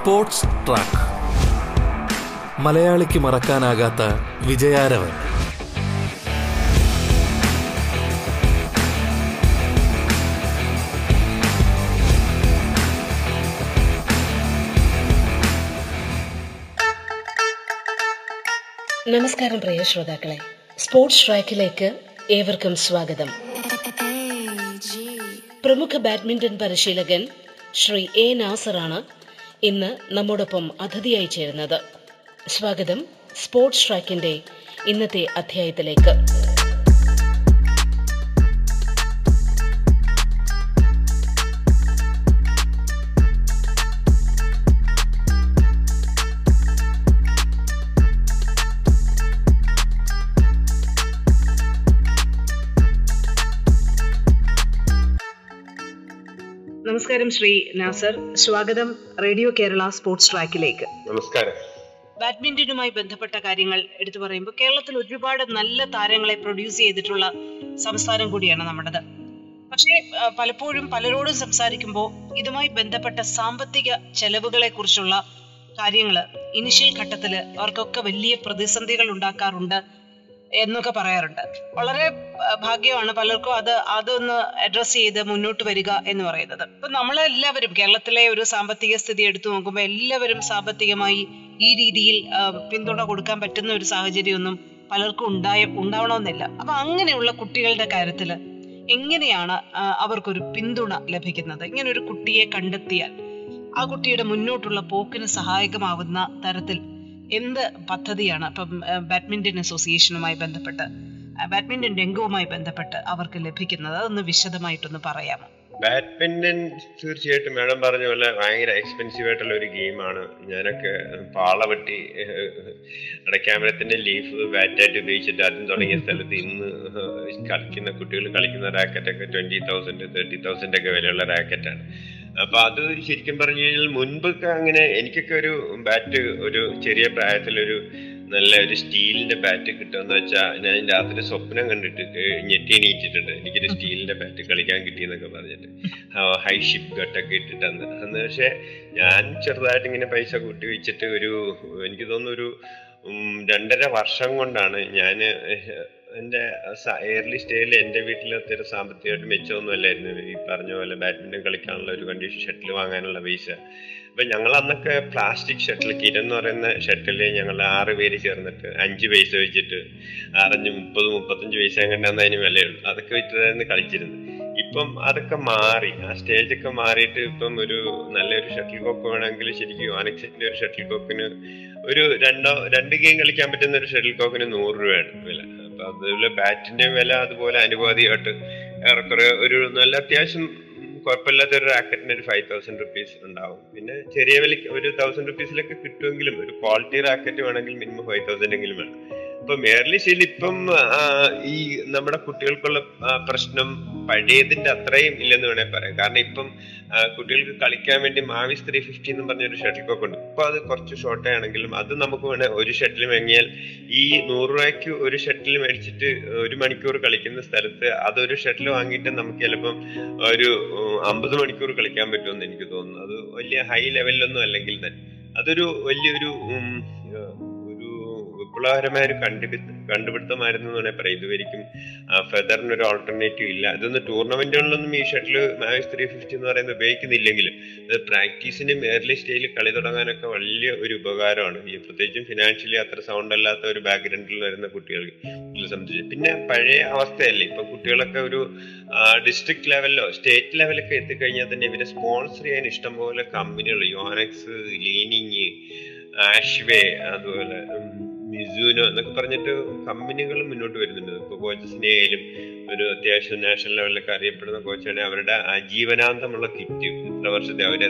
Sports track. മലയാളിക്ക് മറക്കാനാകാത്ത വിജയാരവൻ. നമസ്കാരം പ്രിയ ശ്രോതാക്കളെ. സ്പോർട്സ് ട്രാക്കിലേക്ക് ഏവർക്കും സ്വാഗതം. പ്രമുഖ ബാഡ്മിന്റൺ പരിശീലകൻ ശ്രീ എ നാസറാണ് ഇന്ന് നമ്മോടൊപ്പം അതിഥിയായി ചേരുന്നത്. സ്വാഗതം സ്പോർട്സ് ട്രാക്കിന്റെ ഇന്നത്തെ അധ്യായത്തിലേക്ക്. നമസ്കാരം ശ്രീ നാസർ. സ്വാഗതം റേഡിയോ കേരള സ്പോർട്സ് ട്രാക്കിലേക്ക്. നമസ്കാരം. ബാഡ്മിന്റണുമായി ബന്ധപ്പെട്ട കാര്യങ്ങൾ എടുത്തു പറയുമ്പോൾ കേരളത്തിൽ ഒരുപാട് നല്ല താരങ്ങളെ പ്രൊഡ്യൂസ് ചെയ്തിട്ടുള്ള സംസ്ഥാനം കൂടിയാണ് നമ്മുടേത്. പക്ഷേ പലപ്പോഴും പലരോടും സംസാരിക്കുമ്പോൾ ഇതുമായി ബന്ധപ്പെട്ട സാമ്പത്തിക ചെലവുകളെ കുറിച്ചുള്ള കാര്യങ്ങൾ ഇനിഷ്യൽ ഘട്ടത്തിൽ അവർക്കൊക്കെ വലിയ പ്രതിസന്ധികൾ ഉണ്ടാക്കാറുണ്ട്. എന്നൊക്കെ പറയാറുണ്ട്. വളരെ ഭാഗ്യമാണ് പലർക്കും അത് അതൊന്ന് അഡ്രസ്സ് ചെയ്ത് മുന്നോട്ട് വരിക എന്ന് പറയുന്നത്. ഇപ്പൊ നമ്മളെല്ലാവരും കേരളത്തിലെ ഒരു സാമ്പത്തിക സ്ഥിതി എടുത്തു നോക്കുമ്പോൾ എല്ലാവരും സാമ്പത്തികമായി ഈ രീതിയിൽ പിന്തുണ കൊടുക്കാൻ പറ്റുന്ന ഒരു സാഹചര്യമൊന്നും പലർക്കും ഉണ്ടായ ഉണ്ടാവണമെന്നില്ല. അപ്പൊ അങ്ങനെയുള്ള കുട്ടികളുടെ കാര്യത്തിൽ എങ്ങനെയാണ് അവർക്കൊരു പിന്തുണ ലഭിക്കുന്നത്? ഇങ്ങനെ ഒരു കുട്ടിയെ കണ്ടെത്തിയാൽ ആ കുട്ടിയുടെ മുന്നോട്ടുള്ള പോക്കിന് സഹായകമാവുന്ന തരത്തിൽ എന്ത് പദ്ധതിയാണ്? ഇപ്പം ബാഡ്മിന്റൺ അസോസിയേഷനുമായി ബന്ധപ്പെട്ട് ബാഡ്മിന്റൺ രംഗവുമായി ബന്ധപ്പെട്ട് അവർക്ക് ലഭിക്കുന്നത്? അതൊന്ന് വിശദമായിട്ടൊന്ന് പറയാമോ? ബാഡ്മിന്റൺ തീർച്ചയായിട്ടും മാഡം പറഞ്ഞ പോലെ ഭയങ്കര എക്സ്പെൻസീവ് ആയിട്ടുള്ള ഒരു ഗെയിമാണ്. ഞാനൊക്കെ പാളവെട്ടി അടക്കാമരത്തിന്റെ ലീഫ് ബാറ്റായിട്ട് ഉപയോഗിച്ചിട്ട് ആദ്യം തുടങ്ങിയ സ്ഥലത്ത് ഇന്ന് കളിക്കുന്ന കുട്ടികൾ കളിക്കുന്ന റാക്കറ്റൊക്കെ ട്വന്റി തൗസൻഡ് തേർട്ടി തൗസൻഡ് ഒക്കെ വിലയുള്ള റാക്കറ്റാണ് അപ്പൊ അത് ശരിക്കും പറഞ്ഞു കഴിഞ്ഞാൽ മുൻപൊക്കെ അങ്ങനെ എനിക്കൊക്കെ ഒരു ബാറ്റ് ഒരു ചെറിയ പ്രായത്തിലൊരു നല്ല ഒരു സ്റ്റീലിന്റെ ബാറ്റ് കിട്ടുമെന്ന് വെച്ചാൽ ഞാൻ രാത്രി സ്വപ്നം കണ്ടിട്ട് ഞെട്ടി എണീറ്റിട്ടുണ്ട് എനിക്കൊരു സ്റ്റീലിന്റെ ബാറ്റ് കളിക്കാൻ കിട്ടിയെന്നൊക്കെ പറഞ്ഞിട്ട്. ഹൈ ഷിപ്പ് ഗട്ടൊക്കെ ഇട്ടിട്ട് അന്ന് അന്ന് പക്ഷെ ഞാൻ ചെറുതായിട്ട് ഇങ്ങനെ പൈസ കൂട്ടി വെച്ചിട്ട് ഒരു എനിക്ക് തോന്നുന്നു ഒരു രണ്ടര വർഷം കൊണ്ടാണ് ഞാൻ എന്റെ എയർലി സ്റ്റേയിൽ എന്റെ വീട്ടിൽ അത്ര സാമ്പത്തികമായിട്ട് മെച്ചമൊന്നും അല്ലായിരുന്നു. ഈ പറഞ്ഞ പോലെ ബാഡ്മിന്റൺ കളിക്കാനുള്ള ഒരു കണ്ടീഷൻ ഷട്ടിൽ വാങ്ങാനുള്ള പൈസ. അപ്പൊ ഞങ്ങൾ അന്നൊക്കെ പ്ലാസ്റ്റിക് ഷട്ടിൽ കിരൺ എന്ന് പറയുന്ന ഷട്ടിൽ ഞങ്ങൾ ആറ് പേര് ചേർന്നിട്ട് അഞ്ച് പൈസ വെച്ചിട്ട് ആറഞ്ച് മുപ്പത് മുപ്പത്തഞ്ച് പൈസ കണ്ടെന്ന് അതിന് വിലയുള്ളൂ. അതൊക്കെ വെച്ചിട്ടായിരുന്നു കളിച്ചിരുന്നത് ഇപ്പം അതൊക്കെ മാറി. ആ സ്റ്റേജൊക്കെ മാറിയിട്ട് ഇപ്പം ഒരു നല്ലൊരു ഷട്ടിൽ കോക്ക് വേണമെങ്കിൽ ശരിക്കും അനക്സിന്റെ ഒരു ഷട്ടിൽ കോക്കിന് ഒരു രണ്ടോ രണ്ട് ഗെയിം കളിക്കാൻ പറ്റുന്ന ഒരു ഷട്ടിൽ കോക്കിന് നൂറ് രൂപയാണ് വില. അതുപോലെ ബാറ്റിന്റെ വില അതുപോലെ അനുപാതിയായിട്ട് ഏറെക്കുറെ ഒരു നല്ല അത്യാവശ്യം കുഴപ്പമില്ലാത്ത ഒരു റാക്കറ്റിന് ഒരു ഫൈവ് തൗസൻഡ് റുപ്പീസ് ഉണ്ടാവും. പിന്നെ ചെറിയ വിലയ്ക്ക് ഒരു തൗസൻഡ് റുപ്പീസിലൊക്കെ കിട്ടുമെങ്കിലും ഒരു ക്വാളിറ്റി റാക്കറ്റ് വേണമെങ്കിൽ മിനിമം ഫൈവ് തൗസൻഡ് എങ്കിലും വേണം. ഇപ്പൊ മേർലി ശീലം ഇപ്പം ഈ നമ്മുടെ കുട്ടികൾക്കുള്ള പ്രശ്നം പഴയതിന്റെ അത്രയും ഇല്ലെന്ന് വേണേ പറയാം. കാരണം ഇപ്പം കുട്ടികൾക്ക് കളിക്കാൻ വേണ്ടി മാവിസ് ത്രീ ഫിഫ്റ്റി എന്ന് പറഞ്ഞൊരു ഷട്ടിൽ കോക്ക് ഉണ്ട്. ഇപ്പൊ അത് കുറച്ച് ഷോർട്ടേ ആണെങ്കിലും അത് നമുക്ക് വേണേ ഒരു ഷട്ടിൽ വാങ്ങിയാൽ ഈ നൂറ് രൂപയ്ക്ക് ഒരു ഷട്ടിൽ മേടിച്ചിട്ട് ഒരു മണിക്കൂർ കളിക്കുന്ന സ്ഥലത്ത് അതൊരു ഷട്ടിൽ വാങ്ങിയിട്ട് നമുക്ക് ചിലപ്പം ഒരു അമ്പത് മണിക്കൂർ കളിക്കാൻ പറ്റുമെന്ന് എനിക്ക് തോന്നുന്നു. അത് വലിയ ഹൈ ലെവലിലൊന്നും അല്ലെങ്കിൽ തന്നെ. അതൊരു വലിയൊരു വിപ്ലവകരമായ ഒരു കണ്ടുപിടുത്ത കണ്ടുപിടുത്തമായിരുന്നു എന്ന് വേണേൽ പറയാം. ഇതുവരെയും ഫെദറിന് ഒരു ഓൾട്ടർനേറ്റീവ് ഇല്ല. ഇതൊന്നും ടൂർണമെന്റുകളിലൊന്നും ഈ ഷട്ടിൽ മാച്ച് ത്രീ ഫിഫ്റ്റി എന്ന് പറയുന്നത് ഉപയോഗിക്കുന്നില്ലെങ്കിലും അത് പ്രാക്ടീസിനും ഏർലി സ്റ്റേജിൽ കളി തുടങ്ങാനൊക്കെ വലിയ ഒരു ഉപകാരമാണ്. ഈ പ്രത്യേകിച്ചും ഫിനാൻഷ്യലി അത്ര സൗണ്ട് അല്ലാത്ത ഒരു ബാക്ക്ഗ്രൗണ്ടിൽ വരുന്ന കുട്ടികൾക്ക് സംബന്ധിച്ച്. പിന്നെ പഴയ അവസ്ഥയല്ലേ? ഇപ്പൊ കുട്ടികളൊക്കെ ഒരു ഡിസ്ട്രിക്ട് ലെവലിലോ സ്റ്റേറ്റ് ലെവലൊക്കെ എത്തിക്കഴിഞ്ഞാൽ തന്നെ ഇവരെ സ്പോൺസർ ചെയ്യാൻ ഇഷ്ടംപോലെ കമ്പനികൾ യോനക്സ് ലീനിങ് ആഷ്വേ അതുപോലെ മിസൂനോ എന്നൊക്കെ പറഞ്ഞിട്ട് കമ്പനികൾ മുന്നോട്ട് വരുന്നുണ്ട്. ഇപ്പൊ കോച്ചസിനെ ആയാലും ഒരു അത്യാവശ്യം നാഷണൽ ലെവലിലൊക്കെ അറിയപ്പെടുന്ന കോച്ചാണെങ്കിൽ അവരുടെ ആജീവനാന്തമുള്ള കിറ്റ്. ഇത്ര വർഷത്തെ അവരെ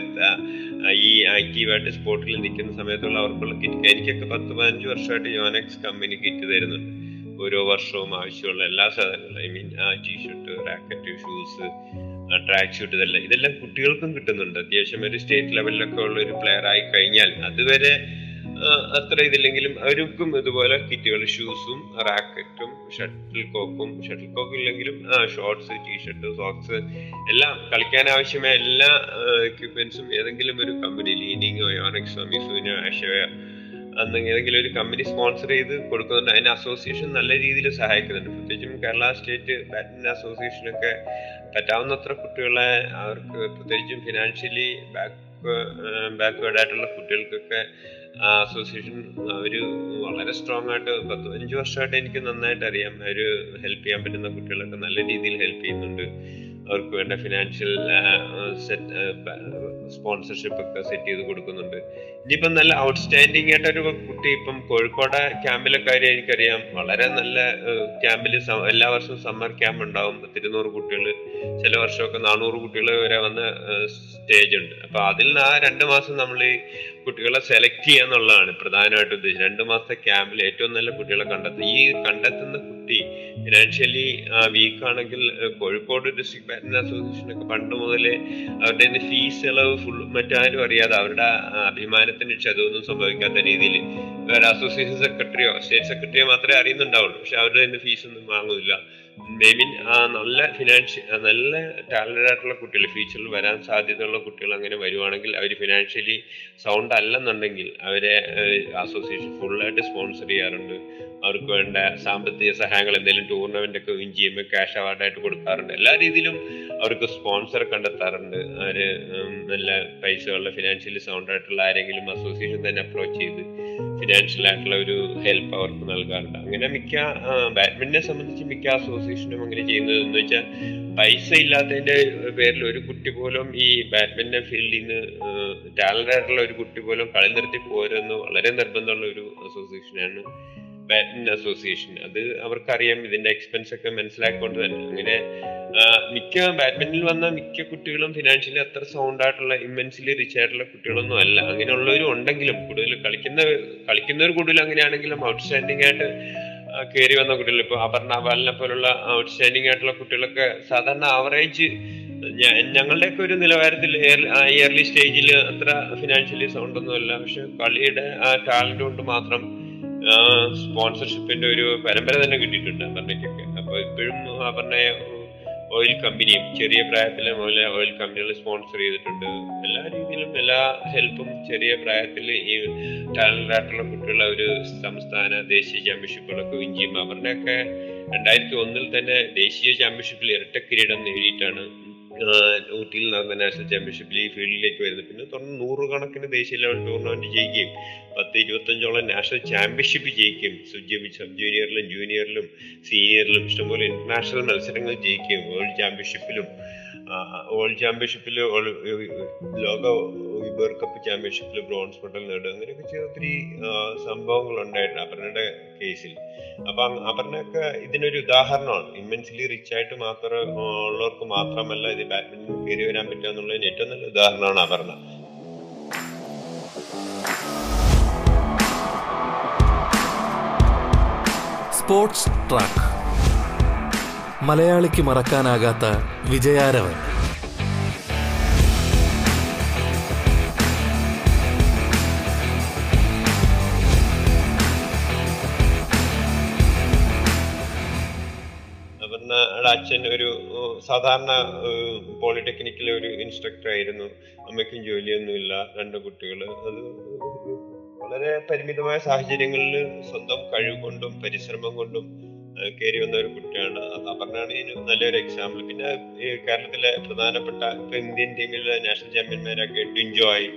ഈ ആക്റ്റീവായിട്ട് സ്പോർട്ടിൽ നിൽക്കുന്ന സമയത്തുള്ള അവർക്കുള്ള കിറ്റ്. എനിക്കൊക്കെ പത്ത് പതിനഞ്ച് വർഷമായിട്ട് യോനെക്സ് കമ്പനി കിറ്റ് തരുന്നുണ്ട്. ഓരോ വർഷവും ആവശ്യമുള്ള എല്ലാ സാധനങ്ങളും. ഐ മീൻ ആ T shirt racket shoes track shoot ഇതെല്ലാം. ഇതെല്ലാം കുട്ടികൾക്കും കിട്ടുന്നുണ്ട്. അത്യാവശ്യം ഒരു സ്റ്റേറ്റ് ലെവലിലൊക്കെ ഉള്ള ഒരു പ്ലെയർ ആയി കഴിഞ്ഞാൽ അതുവരെ അത്ര ഇതില്ലെങ്കിലും അവർക്കും ഇതുപോലെ കിറ്റുകൾ ഷൂസും റാക്കറ്റും ഷട്ടിൽ കോക്കും ഷട്ടിൽ കോക്ക് ഇല്ലെങ്കിലും ഷോർട്സ് ടീഷർട്ട് സോക്സ് എല്ലാം കളിക്കാൻ ആവശ്യമായ എല്ലാ എക്യുപ്മെന്റ്സും ഏതെങ്കിലും ഒരു കമ്പനി ലീനിങ്ങോ യോണിക്സോ മിസൂനോ ആഷയോ അന്ന് ഏതെങ്കിലും ഒരു കമ്പനി സ്പോൺസർ ചെയ്ത് കൊടുക്കുന്നുണ്ട്. അതിന് അസോസിയേഷൻ നല്ല രീതിയിൽ സഹായിക്കുന്നുണ്ട്. പ്രത്യേകിച്ചും കേരള സ്റ്റേറ്റ് ബാഡ്മിന്റൺ അസോസിയേഷനൊക്കെ പറ്റാവുന്നത്ര കുട്ടികളെ അവർക്ക് പ്രത്യേകിച്ചും ഫിനാൻഷ്യലി ബാക്ക് ബാക്ക്വേർഡ് ആയിട്ടുള്ള കുട്ടികൾക്കൊക്കെ അസോസിയേഷൻ അവർ വളരെ സ്ട്രോങ് ആയിട്ട് പത്ത് പതിനഞ്ച് വർഷമായിട്ട് എനിക്ക് നന്നായിട്ട് അറിയാം അവർ ഹെൽപ്പ് ചെയ്യാൻ പറ്റുന്ന കുട്ടികളൊക്കെ നല്ല രീതിയിൽ ഹെൽപ്പ് ചെയ്യുന്നുണ്ട്. അവർക്ക് വേണ്ട ഫിനാൻഷ്യൽ സെറ്റ് സ്പോൺസർഷിപ്പ് ഒക്കെ സെറ്റ് ചെയ്ത് കൊടുക്കുന്നുണ്ട്. ഇനിയിപ്പം നല്ല ഔട്ട്സ്റ്റാൻഡിങ് ആയിട്ടൊരു കുട്ടി ഇപ്പം കോഴിക്കോട് ക്യാമ്പിലെ കാര്യം എനിക്കറിയാം. വളരെ നല്ല ക്യാമ്പിൽ എല്ലാ വർഷവും സമ്മർ ക്യാമ്പ് ഉണ്ടാവും. പത്തിരുന്നൂറ് കുട്ടികൾ ചില വർഷമൊക്കെ നാനൂറ് കുട്ടികൾ വരെ വന്ന സ്റ്റേജ് ഉണ്ട്. അപ്പൊ അതിൽ നിന്ന് ആ രണ്ട് മാസം നമ്മൾ ഈ കുട്ടികളെ സെലക്ട് ചെയ്യുക എന്നുള്ളതാണ് പ്രധാനമായിട്ട് ഉദ്ദേശിച്ചത് രണ്ട് മാസത്തെ ക്യാമ്പിൽ ഏറ്റവും നല്ല കുട്ടികളെ കണ്ടെത്തുക. ഈ കണ്ടെത്തുന്ന കുട്ടി ഫിനാൻഷ്യലി വീക്കാണെങ്കിൽ കോഴിക്കോട് ഡിസ്ട്രിക്ട് ബാഡ്മിന്റൺ അസോസിയേഷൻ ഒക്കെ പണ്ട് മുതലേ അവരുടെ ഫീസ് ഇളവ് ഫുൾ മറ്റാരും അറിയാതെ അവരുടെ അഭിമാനത്തിന് ക്ഷതമൊന്നും സംഭവിക്കാത്ത രീതിയിൽ വേറെ അസോസിയേഷൻ സെക്രട്ടറിയോ സ്റ്റേറ്റ് സെക്രട്ടറിയോ മാത്രമേ അറിയുന്നുണ്ടാവുള്ളൂ. പക്ഷെ അവരുടെ ഫീസ് ഒന്നും വാങ്ങുന്നില്ല. മെയിൻ നല്ല ഫിനാൻഷ്യൽ നല്ല ടാലന്റഡ് ആയിട്ടുള്ള കുട്ടികൾ ഫ്യൂച്ചറിൽ വരാൻ സാധ്യതയുള്ള കുട്ടികൾ അങ്ങനെ വരുവാണെങ്കിൽ അവർ ഫിനാൻഷ്യലി സൗണ്ട് അല്ലെന്നുണ്ടെങ്കിൽ അവരെ അസോസിയേഷൻ ഫുള്ളായിട്ട് സ്പോൺസർ ചെയ്യാറുണ്ട്. അവർക്ക് വേണ്ട സാമ്പത്തിക സഹായങ്ങൾ എന്തെങ്കിലും ടൂർണമെന്റ് ഒക്കെ വിൻ ചെയ്യുമ്പോൾ ക്യാഷ് അവാർഡായിട്ട് കൊടുക്കാറുണ്ട്. എല്ലാ രീതിയിലും അവർക്ക് സ്പോൺസർ കണ്ടെത്താറുണ്ട്. അവർ നല്ല പൈസകളുടെ ഫിനാൻഷ്യലി സൗണ്ട് ആയിട്ടുള്ള ആരെങ്കിലും അസോസിയേഷൻ തന്നെ അപ്രോച്ച് ചെയ്ത് ഫിനാൻഷ്യൽ ആയിട്ടുള്ള ഒരു ഹെൽപ്പ് അവർക്ക് നൽകാറുണ്ട്. അങ്ങനെ മിക്ക ബാഡ്മിന്റനെ സംബന്ധിച്ച് മിക്ക അസോസിയേഷനും അങ്ങനെ ചെയ്യുന്നത് എന്ന് വെച്ചാൽ പൈസ ഇല്ലാത്തതിന്റെ പേരിൽ ഒരു കുട്ടി പോലും ഈ ബാഡ്മിന്റൺ ഫീൽഡിൽ നിന്ന് ടാലന്റ് ആയിട്ടുള്ള ഒരു കുട്ടി പോലും കളി നിർത്തി പോരെന്ന് വളരെ നിർബന്ധമുള്ള ഒരു അസോസിയേഷനാണ് ബാഡ്മിന്റൺ അസോസിയേഷൻ അത് അവർക്കറിയാം ഇതിന്റെ എക്സ്പെൻസ് ഒക്കെ മനസ്സിലാക്കിക്കൊണ്ട് തന്നെ. അങ്ങനെ മിക്ക ബാഡ്മിന്റണിൽ വന്ന മിക്ക കുട്ടികളും ഫിനാൻഷ്യലി അത്ര സൗണ്ട് ആയിട്ടുള്ള ഇമ്മൻസിലി റിച്ച് ആയിട്ടുള്ള കുട്ടികളൊന്നും അല്ല. അങ്ങനെയുള്ളവരും ഉണ്ടെങ്കിലും കൂടുതൽ കളിക്കുന്ന കളിക്കുന്നവർ കൂടുതൽ അങ്ങനെയാണെങ്കിലും ഔട്ട്സ്റ്റാൻഡിംഗ് ആയിട്ട് കയറി വന്ന കുട്ടികൾ. ഇപ്പൊ അപർണ ബാലിനെ പോലുള്ള ഔട്ട്സ്റ്റാൻഡിംഗ് ആയിട്ടുള്ള കുട്ടികളൊക്കെ സാധാരണ ആവറേജ് ഞങ്ങളുടെയൊക്കെ ഒരു നിലവാരത്തിൽ ഇയർലി സ്റ്റേജിൽ അത്ര ഫിനാൻഷ്യലി സൗണ്ട് ഒന്നുമല്ല. പക്ഷെ കളിയുടെ ആ ടാലന്റ് കൊണ്ട് മാത്രം സ്പോൺസർഷിപ്പിന്റെ ഒരു പരമ്പര തന്നെ കിട്ടിയിട്ടുണ്ട് അപർണയ്ക്കൊക്കെ. അപ്പൊ ഇപ്പോഴും അപർണയെ ഓയിൽ കമ്പനിയും ചെറിയ പ്രായത്തിൽ മുതലേ ഓയിൽ കമ്പനികൾ സ്പോൺസർ ചെയ്തിട്ടുണ്ട്. എല്ലാ രീതിയിലും എല്ലാ ഹെൽപ്പും ചെറിയ പ്രായത്തിൽ ഈ ടാലന്റ് ആയിട്ടുള്ള കുട്ടികളെ ഒരു സംസ്ഥാന ദേശീയ ചാമ്പ്യൻഷിപ്പുകളൊക്കെ വിൻ ചെയ്യുമ്പോൾ അവരുടെയൊക്കെ രണ്ടായിരത്തി ഒന്നിൽ തന്നെ ദേശീയ ചാമ്പ്യൻഷിപ്പിൽ ഇരട്ട കിരീടം നേടിയിട്ടാണ് ഊട്ടിയിൽ നടന്ന നാഷണൽ ചാമ്പ്യൻഷിപ്പിൽ ഈ ഫീൽഡിലേക്ക് വരുന്നത്. പിന്നെ തുടർന്ന് നൂറുകണക്കിന് ദേശീയ ലെവൽ ടൂർണമെന്റ് ജയിക്കുകയും പത്ത് ഇരുപത്തഞ്ചോളം നാഷണൽ ചാമ്പ്യൻഷിപ്പ് ജയിക്കുകയും സബ് ജൂനിയറിലും ജൂനിയറിലും സീനിയറിലും ഇഷ്ടംപോലെ ഇന്റർനാഷണൽ മത്സരങ്ങൾ ജയിക്കുകയും വേൾഡ് ചാമ്പ്യൻഷിപ്പിലും വേൾഡ് ചാമ്പ്യൻഷിപ്പിൽ ലോക വേൾഡ് കപ്പ് ചാമ്പ്യൻഷിപ്പിൽ ബ്രോൺസ് മെഡൽ നേടുക അങ്ങനെയൊക്കെ ചെയ്ത ഒത്തിരി സംഭവങ്ങൾ ഉണ്ടായിട്ടുണ്ട് അപർണയുടെ കേസിൽ അപ്പൊ അപർണയൊക്കെ ഇതിനൊരു ഉദാഹരണമാണ്. ഇമ്മൻസ്ലി റിച്ച് ആയിട്ട് മാത്രം ഉള്ളവർക്ക് മാത്രമല്ല ഇത് ബാഡ്മിന്റൺ കയറി വരാൻ പറ്റുക എന്നുള്ളതിന് ഏറ്റവും നല്ല ഉദാഹരണമാണ് അപർണ. സ്പോർട്സ് ട്രാക്ക് മലയാളിക്ക് മറക്കാനാകാത്ത വിജയാരവൻ. അച്ഛൻ ഒരു സാധാരണ പോളിടെക്നിക്കിലെ ഒരു ഇൻസ്ട്രക്ടർ ആയിരുന്നു. അമ്മയ്ക്കും ജോലിയൊന്നുമില്ല രണ്ട് കുട്ടികൾ അത് വളരെ പരിമിതമായ സാഹചര്യങ്ങളിൽ സ്വന്തം കഴിവ് കൊണ്ടും പരിശ്രമം കൊണ്ടും കയറി വന്ന ഒരു കുട്ടിയാണ്. അപർണാണ് ഇതിന് നല്ലൊരു എക്സാമ്പിൾ പിന്നെ കേരളത്തിലെ പ്രധാനപ്പെട്ട ഇപ്പൊ ഇന്ത്യൻ ടീമിലെ നാഷണൽ ചാമ്പ്യന്മാരൊക്കെ ഡിൻജോയ്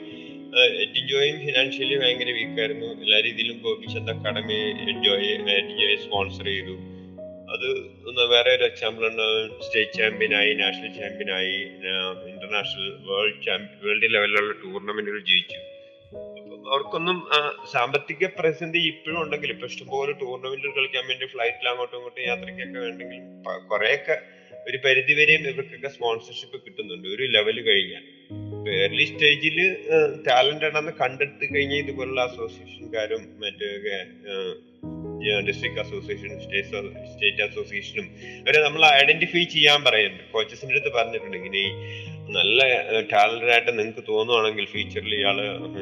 ഡിൻജോയും ഫിനാൻഷ്യലി ഭയങ്കര വീക്കായിരുന്നു എല്ലാ രീതിയിലും ഗോപിചന്ദ് അക്കാഡമി എൻജോയ് സ്പോൺസർ ചെയ്തു. അത് വേറെ ഒരു എക്സാമ്പിൾ ഉണ്ട് സ്റ്റേറ്റ് ചാമ്പ്യനായി നാഷണൽ ചാമ്പ്യനായി ഇന്റർനാഷണൽ വേൾഡ് ചാമ്പ്യൻ വേൾഡ് ലെവലിലുള്ള ടൂർണമെന്റുകൾ ജയിച്ചു. അവർക്കൊന്നും സാമ്പത്തിക പ്രതിസന്ധി ഇപ്പോഴും ഉണ്ടെങ്കിൽ ഇപ്പൊ ഇഷ്ടംപോലെ ടൂർണമെന്റിൽ കളിക്കാൻ വേണ്ടി ഫ്ലൈറ്റിൽ അങ്ങോട്ടും ഇങ്ങോട്ടും യാത്രയ്ക്കൊക്കെ വേണ്ടെങ്കിലും കുറെയൊക്കെ ഒരു പരിധി വരെയും ഇവർക്കൊക്കെ സ്പോൺസർഷിപ്പ് കിട്ടുന്നുണ്ട്. ഒരു ലെവൽ കഴിഞ്ഞാൽ. ഏർലി സ്റ്റേജിൽ ടാലന്റ് ആണെന്ന് കണ്ടെടുത്ത് കഴിഞ്ഞാൽ ഇതുപോലുള്ള അസോസിയേഷൻകാരും മറ്റേ ഡിസ്ട്രിക്ട് അസോസിയേഷൻ സ്റ്റേറ്റ് അസോസിയേഷനും അവരെ നമ്മൾ ഐഡന്റിഫൈ ചെയ്യാൻ പറയുന്നുണ്ട്. കോച്ചസിന്റെ അടുത്ത് പറഞ്ഞിട്ടുണ്ട് ഇങ്ങനെ നല്ല ടാലന്റഡ് ആയിട്ട് നിങ്ങൾക്ക് തോന്നുവാണെങ്കിൽ ഫ്യൂച്ചറിൽ ഇയാൾ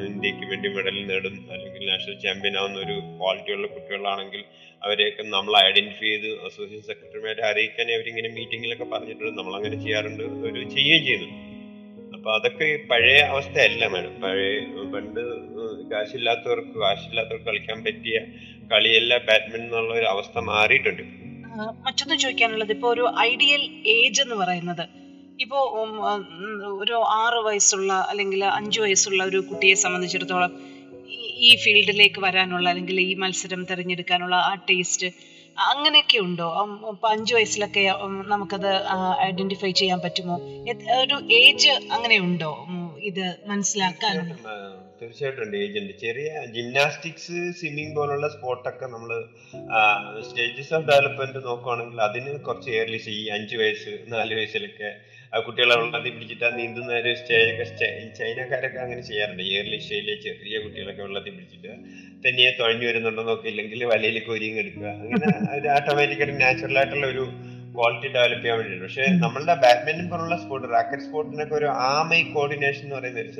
ഇന്ത്യയ്ക്ക് വേണ്ടി മെഡൽ നേടും അല്ലെങ്കിൽ നാഷണൽ ചാമ്പ്യൻ ആവുന്ന ഒരു ക്വാളിറ്റി ഉള്ള കുട്ടികളാണെങ്കിൽ അവരെയൊക്കെ നമ്മൾ ഐഡന്റിഫൈ ചെയ്ത് അസോസിയേഷൻ സെക്രട്ടറിമാരെ അറിയിക്കാൻ അവരിങ്ങനെ മീറ്റിങ്ങിലൊക്കെ പറഞ്ഞിട്ടുണ്ട് നമ്മൾ അങ്ങനെ ചെയ്യാറുണ്ട് അവർ ചെയ്യുകയും ചെയ്യുന്നു. അപ്പൊ അതൊക്കെ പഴയ അവസ്ഥയല്ല മാഡം പഴയ പണ്ട് കാശില്ലാത്തവർക്ക് കാശില്ലാത്തവർക്ക് കളിക്കാൻ പറ്റിയ കളിയല്ല ബാഡ്മിന്റൺ എന്നുള്ള ഒരു അവസ്ഥ മാറിയിട്ടുണ്ട്. മറ്റൊന്ന് ചോദിക്കാനുള്ളത്. ഇപ്പൊ ഒരു ഐഡിയൽ ഏജ് എന്ന് പറയുന്നത്. ഇപ്പോ ഒരു ആറ് വയസ്സുള്ള അല്ലെങ്കിൽ അഞ്ചു വയസ്സുള്ള ഒരു കുട്ടിയെ സംബന്ധിച്ചിടത്തോളം ഈ- ഫീൽഡിലേക്ക് വരാനുള്ള അല്ലെങ്കിൽ ഈ മത്സരം തിരഞ്ഞെടുക്കാനുള്ള ആ ടേസ്റ്റ് അങ്ങനെയൊക്കെ ഉണ്ടോ? ഇപ്പൊ അഞ്ചു വയസ്സിലൊക്കെ നമുക്കത് ഐഡന്റിഫൈ ചെയ്യാൻ പറ്റുമോ? ഒരു ഏജ് അങ്ങനെ ഉണ്ടോ? ഇത് മനസ്സിലാക്കാൻ? തീർച്ചയായിട്ടും, ഉണ്ട് ചെറിയ ജിംനാസ്റ്റിക്സ് സ്വിമ്മിങ് പോലുള്ള സ്പോർട്ടൊക്കെ നമ്മൾ സ്റ്റേജസ് ഓഫ് ഡെവലപ്മെന്റ് നോക്കുവാണെങ്കിൽ അതിന് കുറച്ച് ഏർലി ഈ അഞ്ച് വയസ്സ് നാല് വയസ്സിലൊക്കെ ആ കുട്ടികളെ വെള്ളത്തിൽ പിടിച്ചിട്ട് ആ നീന്തുന്ന ഒരു സ്റ്റേജൊക്കെ ചൈനക്കാരൊക്കെ അങ്ങനെ ചെയ്യാറുണ്ട്. ഏർലി സ്റ്റേജിലെ ചെറിയ കുട്ടികളൊക്കെ വെള്ളത്തിൽ പിടിച്ചിട്ട് തനിയെ തുഴഞ്ഞു വരുന്നുണ്ടോ നോക്കിയില്ലെങ്കിൽ വലയിൽ കോരിയും എടുക്കുക അങ്ങനെ ഒരു ഓട്ടോമാറ്റിക്കായിട്ട് നാച്ചുറൽ ആയിട്ടുള്ള ഒരു ക്വാളിറ്റി ഡെവലപ്പ് ചെയ്യാൻ വേണ്ടിയിട്ട്. പക്ഷെ നമ്മളുടെ ബാഡ്മിന്റൺ പോലുള്ള സ്പോർട്ട് റാക്കറ്റ് സ്പോർട്ടിനൊക്കെ ഒരു ആമൈ കോർഡിനേഷൻ എന്ന് പറയുന്ന ഒരു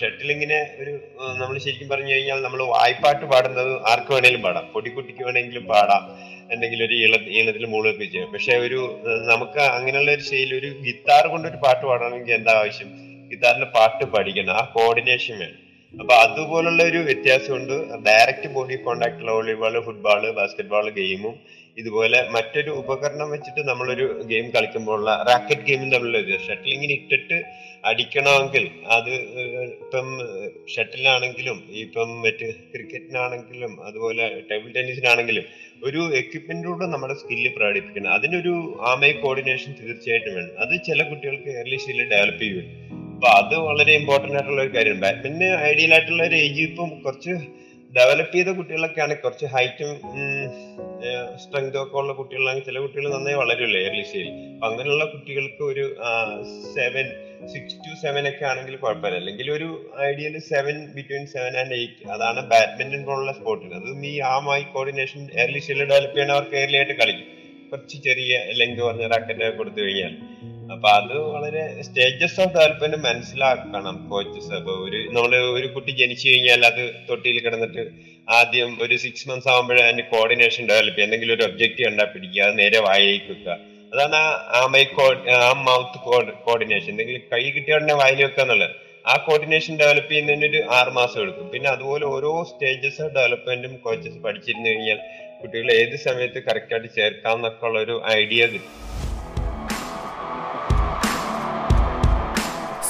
ഷട്ടിലിങ്ങിനെ ഒരു നമ്മൾ ശരിക്കും പറഞ്ഞു കഴിഞ്ഞാൽ നമ്മൾ വായ്പാട്ട് പാടുന്നത് ആർക്ക് വേണേലും പാടാം. പൊടിക്കുട്ടിക്ക് വേണമെങ്കിലും പാടാം. എന്തെങ്കിലും ഒരു ഈണ ഈണത്തിൽ മുകളിൽ വെച്ച് പക്ഷെ ഒരു നമുക്ക് അങ്ങനെയുള്ള ഒരു ശൈലി ഒരു ഗിത്താർ കൊണ്ടൊരു പാട്ട് പാടണമെങ്കിൽ എന്താ ആവശ്യം? ഗിത്താറിന്റെ പാട്ട് പഠിക്കണം. ആ കോർഡിനേഷൻ വേണം. അപ്പൊ അതുപോലുള്ള ഒരു വ്യത്യാസമുണ്ട്. ഡയറക്റ്റ് ബോഡി കോണ്ടാക്ട് ഉള്ള വോളിബോൾ ഫുട്ബോൾ ബാസ്കറ്റ്ബോൾ ഗെയിമും ഇതുപോലെ മറ്റൊരു ഉപകരണം വെച്ചിട്ട് നമ്മളൊരു ഗെയിം കളിക്കുമ്പോഴുള്ള റാക്കറ്റ് ഗെയിമും തമ്മിലുള്ള വ്യത്യാസം ഷട്ടിലിങ്ങിന് ഇട്ടിട്ട് അടിക്കണമെങ്കിൽ അത് ഇപ്പം ഷട്ടിലാണെങ്കിലും ഇപ്പം മറ്റ് ക്രിക്കറ്റിനാണെങ്കിലും അതുപോലെ ടേബിൾ ടെന്നീസിനാണെങ്കിലും ഒരു എക്യുപ്മെന്റിലൂടെ നമ്മുടെ സ്കില്ല് പ്രകടിപ്പിക്കണം. അതിനൊരു ആമയ കോർഡിനേഷൻ തീർച്ചയായിട്ടും വേണം. അത് ചില കുട്ടികൾക്ക് ഏർലി സ്റ്റേജിൽ ഡെവലപ്പ് ചെയ്യും. അപ്പൊ അത് വളരെ ഇമ്പോർട്ടന്റ് ആയിട്ടുള്ള ഒരു കാര്യമാണ്. ബാഡ്മിന്റൺ ഐഡിയൽ ആയിട്ടുള്ള ഒരു ഏജ് ഇപ്പം കുറച്ച് ഡെവലപ്പ് ചെയ്ത കുട്ടികളൊക്കെയാണ്. കുറച്ച് ഹൈറ്റും സ്ട്രെങ്തും ഒക്കെ ഉള്ള കുട്ടികളാണ് ചില കുട്ടികൾ നന്നായി വളരുമല്ലോ ഏർലി സ്റ്റേജിൽ അപ്പൊ അങ്ങനെയുള്ള കുട്ടികൾക്ക് ഒരു സെവൻ സിക്സ് ടു സെവൻ ഒക്കെ ആണെങ്കിൽ കുഴപ്പമില്ല. അല്ലെങ്കിൽ ഒരു ideal seven between seven and eight അതാണ് ബാഡ്മിന്റൺ പോലുള്ള സ്പോർട്ടിന് അതും ഈ ആമായി കോർഡിനേഷൻ ഏർലി സ്റ്റേജിൽ ഡെവലപ്പ് ചെയ്യണവർക്ക് ഏർലി ആയിട്ട് കളിക്കും. കുറച്ച് ചെറിയ ലെങ്ത് പറഞ്ഞ റാക്കറ്റ് കൊടുത്തു കഴിഞ്ഞാൽ. അപ്പൊ അത് വളരെ സ്റ്റേജസ് ഓഫ് ഡെവലപ്മെന്റ് മനസ്സിലാക്കണം കോച്ചസ് അപ്പൊ ഒരു നമ്മൾ ഒരു കുട്ടി ജനിച്ചു കഴിഞ്ഞാൽ അത് തൊട്ടിയിൽ കിടന്നിട്ട് ആദ്യം ഒരു സിക്സ് മന്ത്സ് ആകുമ്പോഴേ അതിന്റെ കോർഡിനേഷൻ ഡെവലപ്പ് ചെയ്യുക. എന്തെങ്കിലും ഒരു ഒബ്ജക്റ്റ് കണ്ടാ പിടിക്കുക. അത് നേരെ വായിലേക്ക് വെക്കുക. അതാണ് ആ മൈ മൈ ആ മൗത്ത് കോർഡിനേഷൻ എന്തെങ്കിലും കൈ കിട്ടിയ വായിൽ വെക്കുക എന്നുള്ളത്. ആ കോർഡിനേഷൻ ഡെവലപ്പ് ചെയ്യുന്നതിന് ഒരു ആറ് മാസം എടുക്കും. പിന്നെ അതുപോലെ ഓരോ സ്റ്റേജസ് ഡെവലപ്മെന്റും കോച്ചസ് പഠിച്ചിരുന്നു കഴിഞ്ഞാൽ കുട്ടികളെ ഏത് സമയത്ത് കറക്റ്റ് ആയിട്ട് ചേർക്കാം എന്നൊക്കെ ഉള്ള ഒരു ഐഡിയ കിട്ടും.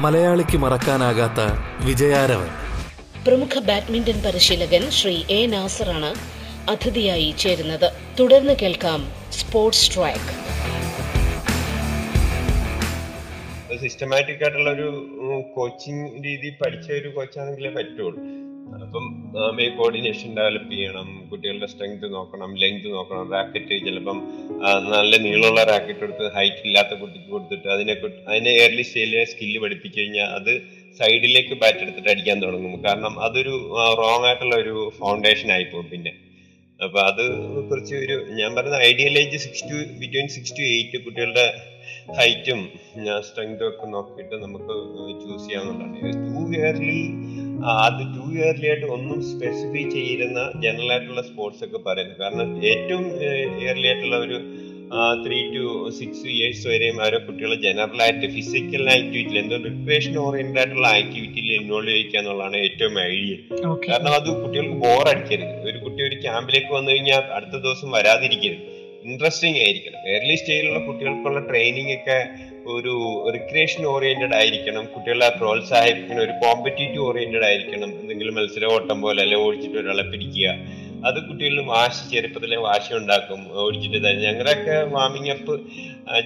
മലയാളിക്ക് മറക്കാനാകാത്ത വിജയാരവൻ. പ്രമുഖ ബാഡ്മിന്റൺ പരിശീലകൻ ശ്രീ എ നാസറാണ് അതിഥിയായി ചേരുന്നത്. തുടർന്ന് കേൾക്കാം സ്പോർട്സ് ട്രാക്ക്. സിസ്റ്റമാറ്റിക് ആയിട്ടുള്ള ഒരു കോച്ചിങ് രീതി പഠിച്ച ഒരു കോച്ചാണെങ്കിലേ പറ്റുള്ളൂ. അപ്പം മേ കോർഡിനേഷൻ ഡെവലപ്പ് ചെയ്യണം കുട്ടികളുടെ സ്ട്രെങ്ത് നോക്കണം ലെങ്ത് നോക്കണം റാക്കറ്റ് ചിലപ്പം നല്ല നീളമുള്ള റാക്കറ്റ് എടുത്ത് ഹൈറ്റ് ഇല്ലാത്ത കുട്ടിക്ക് കൊടുത്തിട്ട് അതിനെ അതിനെ ഏർലി സ്റ്റേജിലെ സ്കില്ല് പഠിപ്പിച്ചു കഴിഞ്ഞാൽ അത് സൈഡിലേക്ക് ബാറ്റ് എടുത്തിട്ട് അടിക്കാൻ തുടങ്ങും. കാരണം അതൊരു റോങ് ആയിട്ടുള്ള ഒരു ഫൗണ്ടേഷൻ ആയിപ്പോ പിന്നെ. അപ്പൊ അത് കുറച്ച് ഒരു ഞാൻ പറയുന്ന ideal age six to between six to eight കുട്ടികളുടെ ഹൈറ്റും സ്ട്രെങ്തും ഒക്കെ നോക്കിയിട്ട് നമുക്ക് ചൂസ് ചെയ്യാവുന്നതാണ്. ടു ഇയർലി അത് ടു ഇയർലി ആയിട്ട് ഒന്നും സ്പെസിഫൈ ചെയ്യുന്ന ജനറൽ ആയിട്ടുള്ള സ്പോർട്സ് ഒക്കെ പറയുന്നത് കാരണം ഏറ്റവും ഇയർലി ആയിട്ടുള്ള ഒരു ത്രീ ടു സിക്സ് ഇയേഴ്സ് വരെയും അവരെ കുട്ടികളെ ജനറൽ ആയിട്ട് ഫിസിക്കൽ ആക്ടിവിറ്റിയിൽ എന്തോ റിക്രിയേഷൻ ഓറിയന്റഡ് ആയിട്ടുള്ള ആക്ടിവിറ്റിയിൽ ഇൻവോൾവ് ചെയ്യിക്കുക എന്നുള്ളതാണ് ഏറ്റവും ഐഡിയ കാരണം അത് കുട്ടികൾക്ക് ബോർ അടിക്കരുത്. ഒരു കുട്ടി ഒരു ക്യാമ്പിലേക്ക് വന്നു കഴിഞ്ഞാൽ അടുത്ത ദിവസം വരാതിരിക്കരുത്. ഇൻട്രസ്റ്റിംഗ് ആയിരിക്കണം. ഏർലി സ്റ്റേജിലുള്ള കുട്ടികൾക്കുള്ള ട്രെയിനിങ് ഒക്കെ ഒരു റിക്രിയേഷൻ ഓറിയന്റഡ് ആയിരിക്കണം. കുട്ടികളെ പ്രോത്സാഹിപ്പിക്കണം ഒരു കോമ്പറ്റീറ്റീവ് ഓറിയന്റഡ് ആയിരിക്കണം. എന്തെങ്കിലും മത്സര ഓട്ടം പോലെ അല്ലെ ഓടിച്ചിട്ട് ഒരാളെ പിടിക്കുക. അത് കുട്ടികളിൽ വാശി ചെറുപ്പത്തിലെ വാശി ഉണ്ടാക്കും. ഓടിച്ചിട്ട് തന്നെ ഞങ്ങളുടെയൊക്കെ വാമിംഗ് അപ്പ്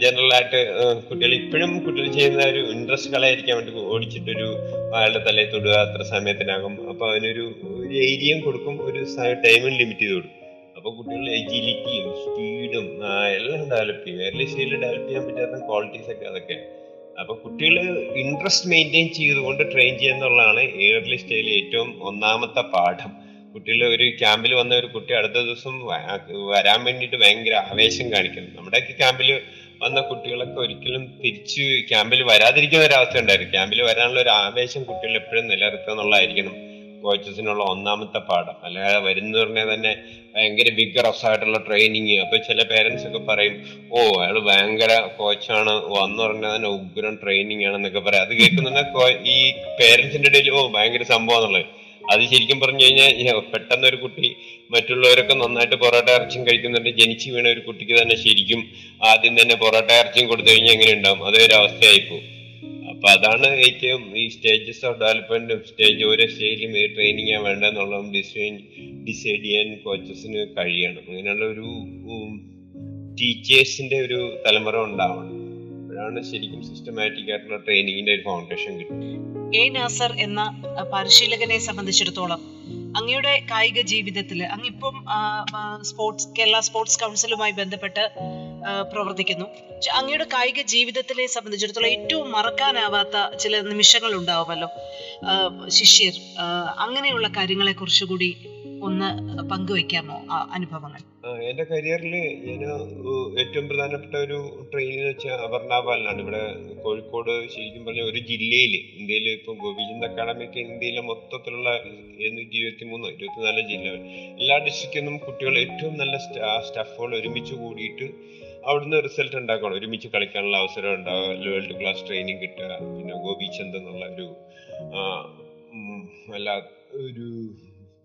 ജനറൽ ആയിട്ട് കുട്ടികൾ ഇപ്പോഴും കുട്ടികൾ ചെയ്യുന്ന ഒരു ഇൻട്രസ്റ്റ് കളയായിരിക്കാൻ വേണ്ടി ഓടിച്ചിട്ടൊരു അയാളുടെ തലയിൽ തൊടുക അത്ര സമയത്തിനാകും. അപ്പൊ അതിനൊരു ഏരിയയും കൊടുക്കും. ഒരു ടൈമും ലിമിറ്റ് ചെയ്ത് കൊടുക്കും. അപ്പൊ കുട്ടികളുടെ എജിലിറ്റിയും സ്പീഡും എല്ലാം ഡെവലപ്പ് ചെയ്യും. ഏർലി സ്റ്റേജിൽ ഡെവലപ്പ് ചെയ്യാൻ പറ്റാത്ത ക്വാളിറ്റീസ് ഒക്കെ അതൊക്കെ. അപ്പൊ കുട്ടികൾ ഇൻട്രസ്റ്റ് മെയിന്റെയിൻ ചെയ്തുകൊണ്ട് ട്രെയിൻ ചെയ്യുന്നുള്ളതാണ് ഏർലി സ്റ്റേജിൽ ഏറ്റവും ഒന്നാമത്തെ പാഠം. കുട്ടികൾ ഒരു ക്യാമ്പിൽ വന്ന ഒരു കുട്ടി അടുത്ത ദിവസം വരാൻ വേണ്ടിയിട്ട് ഭയങ്കര ആവേശം കാണിക്കുന്നു. നമ്മുടെയൊക്കെ ക്യാമ്പിൽ വന്ന കുട്ടികളൊക്കെ ഒരിക്കലും തിരിച്ച് ക്യാമ്പിൽ വരാതിരിക്കുന്ന ഒരു അവസ്ഥ ഉണ്ടായിരുന്നു. ക്യാമ്പിൽ വരാനുള്ള ഒരു ആവേശം കുട്ടികൾ എപ്പോഴും നിലനിർത്തുക എന്നുള്ളതായിരിക്കണം. കോച്ചസിനുള്ള ഒന്നാമത്തെ പാഠം. അല്ലാതെ വരുന്ന പറഞ്ഞാൽ തന്നെ ഭയങ്കര വിഗറസ് ആയിട്ടുള്ള ട്രെയിനിങ് അപ്പൊ ചില പേരൻസ് ഒക്കെ പറയും ഓ അയാൾ ഭയങ്കര കോച്ചാണ് വന്നു പറഞ്ഞാൽ തന്നെ ഉഗ്രം ട്രെയിനിങ് ആണെന്നൊക്കെ പറയാം. അത് കേൾക്കുന്ന ഈ പേരൻസിന്റെ ഇടയിൽ ഓ ഭയങ്കര സംഭവം എന്നുള്ളത് അത് ശരിക്കും പറഞ്ഞു കഴിഞ്ഞാൽ പെട്ടെന്ന് ഒരു കുട്ടി മറ്റുള്ളവരൊക്കെ നന്നായിട്ട് പൊറോട്ട ഇറച്ചിയും കഴിക്കുന്നുണ്ട് ജനിച്ചു വീണ ഒരു കുട്ടിക്ക് തന്നെ ശരിക്കും ആദ്യം തന്നെ പൊറോട്ട ഇറച്ചിയും കൊടുത്തു കഴിഞ്ഞാൽ എങ്ങനെ ഉണ്ടാവും? അതേ ഒരു അവസ്ഥയായിപ്പോ അപ്പൊ അതാണ് ഏറ്റവും ഈ സ്റ്റേജസ് ഓഫ് ഡെവലപ്മെന്റും സ്റ്റേജ് ഓരോ സ്റ്റേജിലും ഏത് ട്രെയിനിങ് വേണ്ടതെന്നുള്ളതും ഡിസൈൻ ഡിസൈഡ് ചെയ്യാൻ കോച്ചസിന് കഴിയണം. അങ്ങനെയുള്ള ഒരു ടീച്ചേഴ്സിന്റെ ഒരു തലമുറ ഉണ്ടാവണം. അപ്പോഴാണ് ശരിക്കും സിസ്റ്റമാറ്റിക് ആയിട്ടുള്ള ട്രെയിനിങ്ങിന്റെ ഒരു ഫൗണ്ടേഷൻ കിട്ടുന്നത് എ നാസർ എന്ന പരിശീലകനെ സംബന്ധിച്ചിടത്തോളം അങ്ങയുടെ കായിക ജീവിതത്തിൽ അങ്ങിപ്പം സ്പോർട്സ് കേരള സ്പോർട്സ് കൗൺസിലുമായി ബന്ധപ്പെട്ട് പ്രവർത്തിക്കുന്നു. അങ്ങയുടെ കായിക ജീവിതത്തിലെ സംബന്ധിച്ചിടത്തോളം ഏറ്റവും മറക്കാനാവാത്ത ചില നിമിഷങ്ങൾ ഉണ്ടാവുമല്ലോ ശിഷ്യർ അങ്ങനെയുള്ള കാര്യങ്ങളെ കുറിച്ചുകൂടി ഒന്ന് പങ്കുവെക്കാമോ അനുഭവങ്ങൾ. എന്റെ കരിയറിൽ ഞാൻ ഏറ്റവും പ്രധാനപ്പെട്ട ഒരു ട്രെയിനിങ് എന്ന് വെച്ചാൽ അപർണ ഇവിടെ കോഴിക്കോട് ശരിക്കും പറഞ്ഞ ഒരു ജില്ലയിൽ ഇന്ത്യയിൽ ഇപ്പൊ ഗോപിചന്ദ് അക്കാഡമിക്ക് ഇന്ത്യയിലെ മൊത്തത്തിലുള്ള ഇരുപത്തിമൂന്ന് ഇരുപത്തി മൂന്നോ ഇരുപത്തിനാല് ജില്ലകൾ. എല്ലാ ഡിസ്ട്രിക്റ്റിൽ നിന്നും കുട്ടികൾ ഏറ്റവും നല്ല സ്റ്റാഫുകൾ ഒരുമിച്ച് കൂടിയിട്ട് അവിടുന്ന് റിസൾട്ട് ഉണ്ടാക്കണം. ഒരുമിച്ച് കളിക്കാനുള്ള അവസരം ഉണ്ടാവുക. വേൾഡ് ക്ലാസ് ട്രെയിനിങ് കിട്ടുക. പിന്നെ ഗോപിചന്ദ് എന്നുള്ള ഒരു അല്ല ഒരു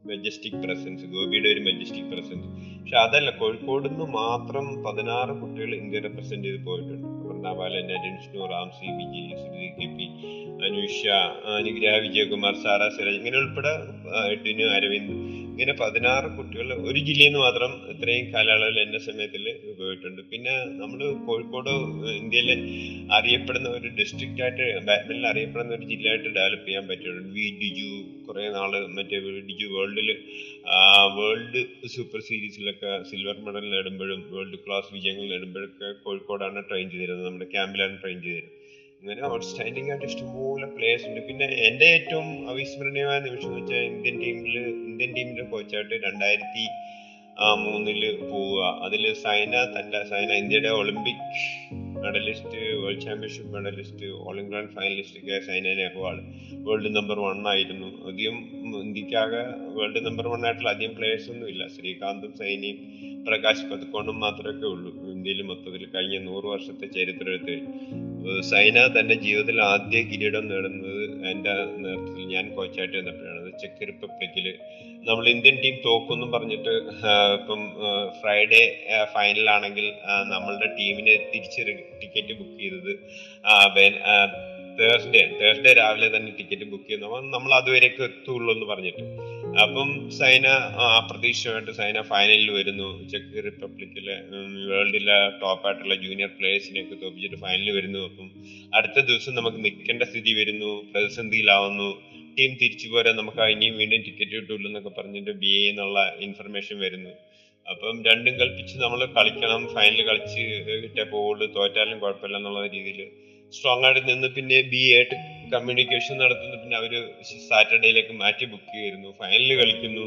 മെജസ്റ്റിക് പ്രസൻസ് ഗോപിയുടെ ഒരു മെജസ്റ്റിക് പ്രസൻസ് പക്ഷെ അതല്ല കോഴിക്കോട് നിന്ന് മാത്രം പതിനാറ് കുട്ടികൾ ഇന്ത്യ റെപ്രസെന്റ് ചെയ്ത് പോയിട്ടുണ്ട്. Vrinda Balan Arun Vishnu Ram C Vijay Shruti K P Anusha Anugraha Vijayakumar Sara Siraj ഇങ്ങനെ ഉൾപ്പെടെ ആ, അരവിന്ദ്. ഇങ്ങനെ പതിനാറ് കുട്ടികൾ ഒരു ജില്ലയിൽ നിന്ന് മാത്രം ഇത്രയും കാലയളവിൽ എന്റെ സമയത്തിൽ പോയിട്ടുണ്ട്. പിന്നെ നമ്മൾ കോഴിക്കോട് ഇന്ത്യയിലെ അറിയപ്പെടുന്ന ഒരു ഡിസ്ട്രിക്റ്റ് ആയിട്ട് ബാഡ്മിന്റൺ അറിയപ്പെടുന്ന ഒരു ജില്ല ആയിട്ട് ഡെവലപ്പ് ചെയ്യാൻ പറ്റിയിട്ടുണ്ട്. വി ഡിജു കുറെ നാൾ മറ്റേ ഡിജു വേൾഡിൽ വേൾഡ് സൂപ്പർ സീരീസിലൊക്കെ സിൽവർ മെഡൽ നേടുമ്പോഴും വേൾഡ് ക്ലാസ് വിജയങ്ങൾ നേടുമ്പോഴൊക്കെ കോഴിക്കോടാണ് ട്രെയിൻ ചെയ്തിരുന്നത്. നമ്മുടെ ക്യാമ്പിലാണ് ട്രെയിൻ ചെയ്തിരുന്നത്. അങ്ങനെ ഔട്ട്സ്റ്റാൻഡിംഗ് ആയിട്ട് ഇഷ്ടംപോലെ പ്ലേയേഴ്സ് ഉണ്ട്. പിന്നെ എന്റെ ഏറ്റവും അവിസ്മരണീയമായ നിമിഷം എന്ന് വെച്ചാൽ ഇന്ത്യൻ ടീമിൽ ഇന്ത്യൻ ടീമിന്റെ കോച്ചായിട്ട് രണ്ടായിരത്തി മൂന്നിൽ പോവുക. അതിൽ സൈന തന്റെ സൈന ഇന്ത്യയുടെ Olympic medallist world championship medallist All England finalist ഒക്കെ Saina Nehwal world number one ആയിരുന്നു. അധികം ഇന്ത്യക്കാകെ വേൾഡ് നമ്പർ വൺ ആയിട്ടുള്ള അധികം പ്ലേയേഴ്സ് ഒന്നും ഇല്ല. ശ്രീകാന്തും സൈനയും പ്രകാശ് പതുക്കോണ്ടും മാത്രമേ ഉള്ളൂ. ഇന്ത്യയിൽ മൊത്തത്തിൽ കഴിഞ്ഞ നൂറ് വർഷത്തെ ചരിത്രത്തിൽ സൈന തന്റെ ജീവിതത്തിൽ ആദ്യ കിരീടം നേടുന്നത് എന്റെ നേതൃത്വത്തിൽ ഞാൻ കോച്ചായിട്ട് വന്നപ്പോഴാണ്. ചെക്ക് റിപ്പബ്ലിക്കിൽ നമ്മൾ ഇന്ത്യൻ ടീം തോക്കുന്നും പറഞ്ഞിട്ട് ഇപ്പം ഫ്രൈഡേ ഫൈനലാണെങ്കിൽ നമ്മളുടെ ടീമിന് തിരിച്ച് ടിക്കറ്റ് ബുക്ക് ചെയ്തത് തേഴ്സ്ഡേ തേഴ്സ്ഡേ രാവിലെ തന്നെ ടിക്കറ്റ് ബുക്ക് ചെയ്യുന്നു. അപ്പം നമ്മൾ അതുവരെയൊക്കെ എത്തുള്ളൂ എന്ന് പറഞ്ഞിട്ട്. അപ്പം സൈന അപ്രതീക്ഷിതമായിട്ട് സൈന ഫൈനലിൽ വരുന്നു. ചെക്ക് റിപ്പബ്ലിക്കിലെ വേൾഡിലെ ടോപ്പ് ആയിട്ടുള്ള ജൂനിയർ പ്ലേയേഴ്സിനെയൊക്കെ തോപ്പിച്ചിട്ട് ഫൈനലിൽ വരുന്നു. അപ്പം അടുത്ത ദിവസം നമുക്ക് നിൽക്കേണ്ട സ്ഥിതി വരുന്നു. പ്രതിസന്ധിയിലാവുന്നു. ടീം തിരിച്ചു പോരാൻ നമുക്ക് ഇനിയും വീണ്ടും ടിക്കറ്റ് കിട്ടൂലെന്നൊക്കെ പറഞ്ഞിട്ട് ബി എ എന്നുള്ള ഇൻഫർമേഷൻ വരുന്നു. അപ്പം രണ്ടും കൽപ്പിച്ച് നമ്മൾ കളിക്കണം ഫൈനൽ കളിച്ച് കിട്ടിയ പോവുള്ളൂ തോറ്റാലും കുഴപ്പമില്ല എന്നുള്ള രീതിയിൽ സ്ട്രോങ് ആയിട്ട് നിന്ന് പിന്നെ ബി ആയിട്ട് കമ്മ്യൂണിക്കേഷൻ നടത്തുന്നു. പിന്നെ അവർ സാറ്റർഡേയിലേക്ക് മാറ്റി ബുക്ക് ചെയ്യുന്നു. ഫൈനലിൽ കളിക്കുന്നു.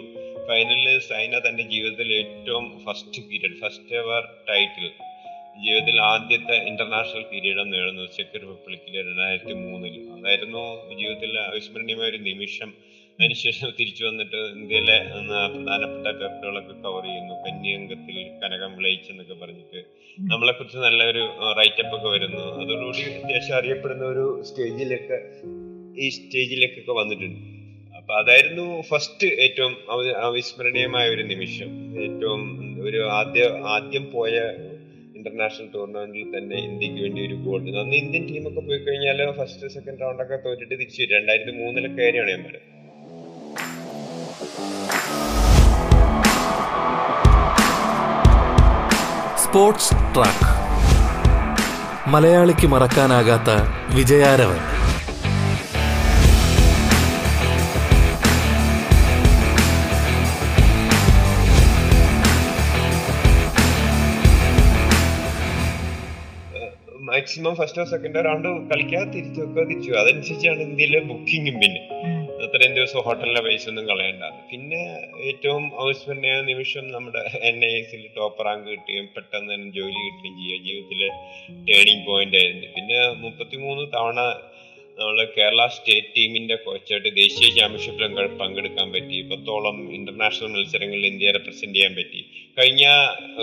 ഫൈനലിൽ സൈന തന്റെ ജീവിതത്തിൽ ഏറ്റവും first period first ever title ജീവിതത്തിൽ ആദ്യത്തെ ഇന്റർനാഷണൽ കിരീടം നേടുന്നത് ചെക്ക് റിപ്പബ്ലിക്കിൽ രണ്ടായിരത്തി മൂന്നിൽ അതായിരുന്നു ജീവിതത്തിലെ അവിസ്മരണീയമായ ഒരു നിമിഷം. അതിനുശേഷം തിരിച്ചു വന്നിട്ട് ഇന്ത്യയിലെ പ്രധാനപ്പെട്ട പേപ്പറുകളൊക്കെ കവർ ചെയ്യുന്നു. കന്യംഗത്തിൽ കനകം വിളയിച്ചെന്നൊക്കെ പറഞ്ഞിട്ട്. നമ്മളെ കുറിച്ച് നല്ലൊരു റൈറ്റപ്പ് ഒക്കെ വരുന്നു. അതോടുകൂടി അത്യാവശ്യം അറിയപ്പെടുന്ന ഒരു സ്റ്റേജിലൊക്കെ ഈ സ്റ്റേജിലേക്കൊക്കെ വന്നിട്ടുണ്ട്. അപ്പൊ അതായിരുന്നു ഫസ്റ്റ് ഏറ്റവും അവ- അവിസ്മരണീയമായ ഒരു നിമിഷം. ഏറ്റവും ഒരു ആദ്യ ആദ്യം പോയ ഇന്റർനാഷണൽ ടൂർണമെന്റിൽ തന്നെ ഇന്ത്യയ്ക്ക് വേണ്ടി ഒരു ഗോൾഡ് അന്ന് ഇന്ത്യൻ ടീമൊക്കെ പോയി കഴിഞ്ഞാൽ ഫസ്റ്റ് സെക്കൻഡ് റൗണ്ട് ഒക്കെ തോറ്റിട്ട് തിരിച്ചു വരും. രണ്ടായിരത്തി മൂന്നിലൊക്കെ കാര്യമാണ് ഞാൻ പറയുന്നത് സ്പോർട്സ് ട്രാക്ക് മലയാളിക്ക് മറക്കാനാകാത്ത വിജയാരവൻ. ഫസ്റ്റോ സെക്കൻഡോ റൗണ്ട് കളിക്കാതെ തിരിച്ചു വെക്കുക തിരിച്ചു. അതനുസരിച്ചാണ് ഇന്ത്യയിലെ ബുക്കിങ്ങും പിന്നെ. അത്രയും ദിവസം ഹോട്ടലിലെ പൈസ ഒന്നും കളയണ്ട പിന്നെ ഏറ്റവും അവസ്മരണീയ നിമിഷം നമ്മുടെ എൻ ഐ എസിൽ ടോപ്പ് റാങ്ക് കിട്ടുകയും പെട്ടെന്ന് തന്നെ ജോലി കിട്ടുകയും ചെയ്യുക. ജീവിതത്തിലെ ടേണിംഗ് പോയിന്റ് ആയിരുന്നു. പിന്നെ മുപ്പത്തിമൂന്ന് തവണ നമ്മൾ കേരള സ്റ്റേറ്റ് ടീമിന്റെ കോച്ചായിട്ട് ദേശീയ ചാമ്പ്യൻഷിപ്പിലും ക- പങ്കെടുക്കാൻ പറ്റി. പത്തോളം ഇന്റർനാഷണൽ മത്സരങ്ങളിൽ ഇന്ത്യയെ റെപ്രസെന്റ് ചെയ്യാൻ പറ്റി. കഴിഞ്ഞ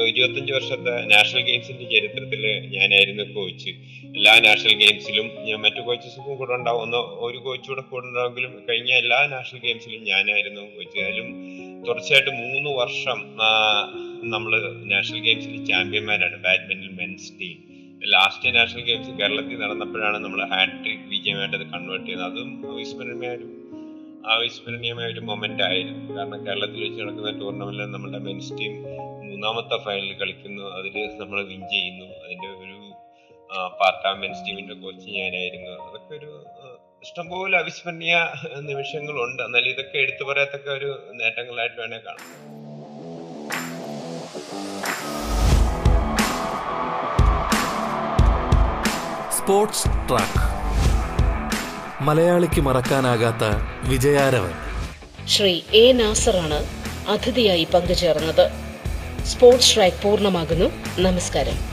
ഇരുപത്തഞ്ച് വർഷത്തെ നാഷണൽ ഗെയിംസിന്റെ ചരിത്രത്തിൽ ഞാനായിരുന്നു കോച്ച് എല്ലാ നാഷണൽ ഗെയിംസിലും ഞാൻ മറ്റു കോച്ചസും കൂടെ ഉണ്ടാവും. ഒരു കോച്ചൂടെ കൂടെ ഉണ്ടാവുമെങ്കിലും കഴിഞ്ഞ എല്ലാ നാഷണൽ ഗെയിംസിലും ഞാനായിരുന്നു കോച്ച് അതിലും തുടർച്ചയായിട്ട് മൂന്ന് വർഷം നമ്മൾ നാഷണൽ ഗെയിംസിൽ ചാമ്പ്യന്മാരാണ് badminton men's team last national games കേരളത്തിൽ നടന്നപ്പോഴാണ് നമ്മൾ ഹാട്രിക് വിജയമായിട്ട് അത് കൺവേർട്ട് ചെയ്യുന്നത്. അതും അവിസ്മരണീയമായ ഒരു അവിസ്മരണീയമായ ഒരു മൊമെന്റ് ആയിരുന്നു. കാരണം കേരളത്തിൽ വെച്ച് നടക്കുന്ന ടൂർണമെന്റിൽ നമ്മുടെ മെൻസ് ടീം മൂന്നാമത്തെ ഫൈനലിൽ കളിക്കുന്നു. അതിൽ നമ്മൾ വിൻ ചെയ്യുന്നു. അതിന്റെ ഒരു പാർട്ട് ആ മെൻസ് ടീമിന്റെ കോച്ച് ഞാനായിരുന്നു. അതൊക്കെ ഒരു ഇഷ്ടംപോലെ അവിസ്മരണീയ നിമിഷങ്ങളുണ്ട്. എന്നാൽ ഇതൊക്കെ എടുത്തു പറയത്തക്ക ഒരു നേട്ടങ്ങളായിട്ട് വേണേ കാണാം. Sports track. മലയാളിക്ക് മറക്കാനാകാത്ത വിജയാരവൻ. ശ്രീ എ നാസറാണ് അതിഥിയായി പങ്കുചേർന്നത്. സ്പോർട്സ് ട്രാക്ക് പൂർണമാകുന്നു. നമസ്കാരം.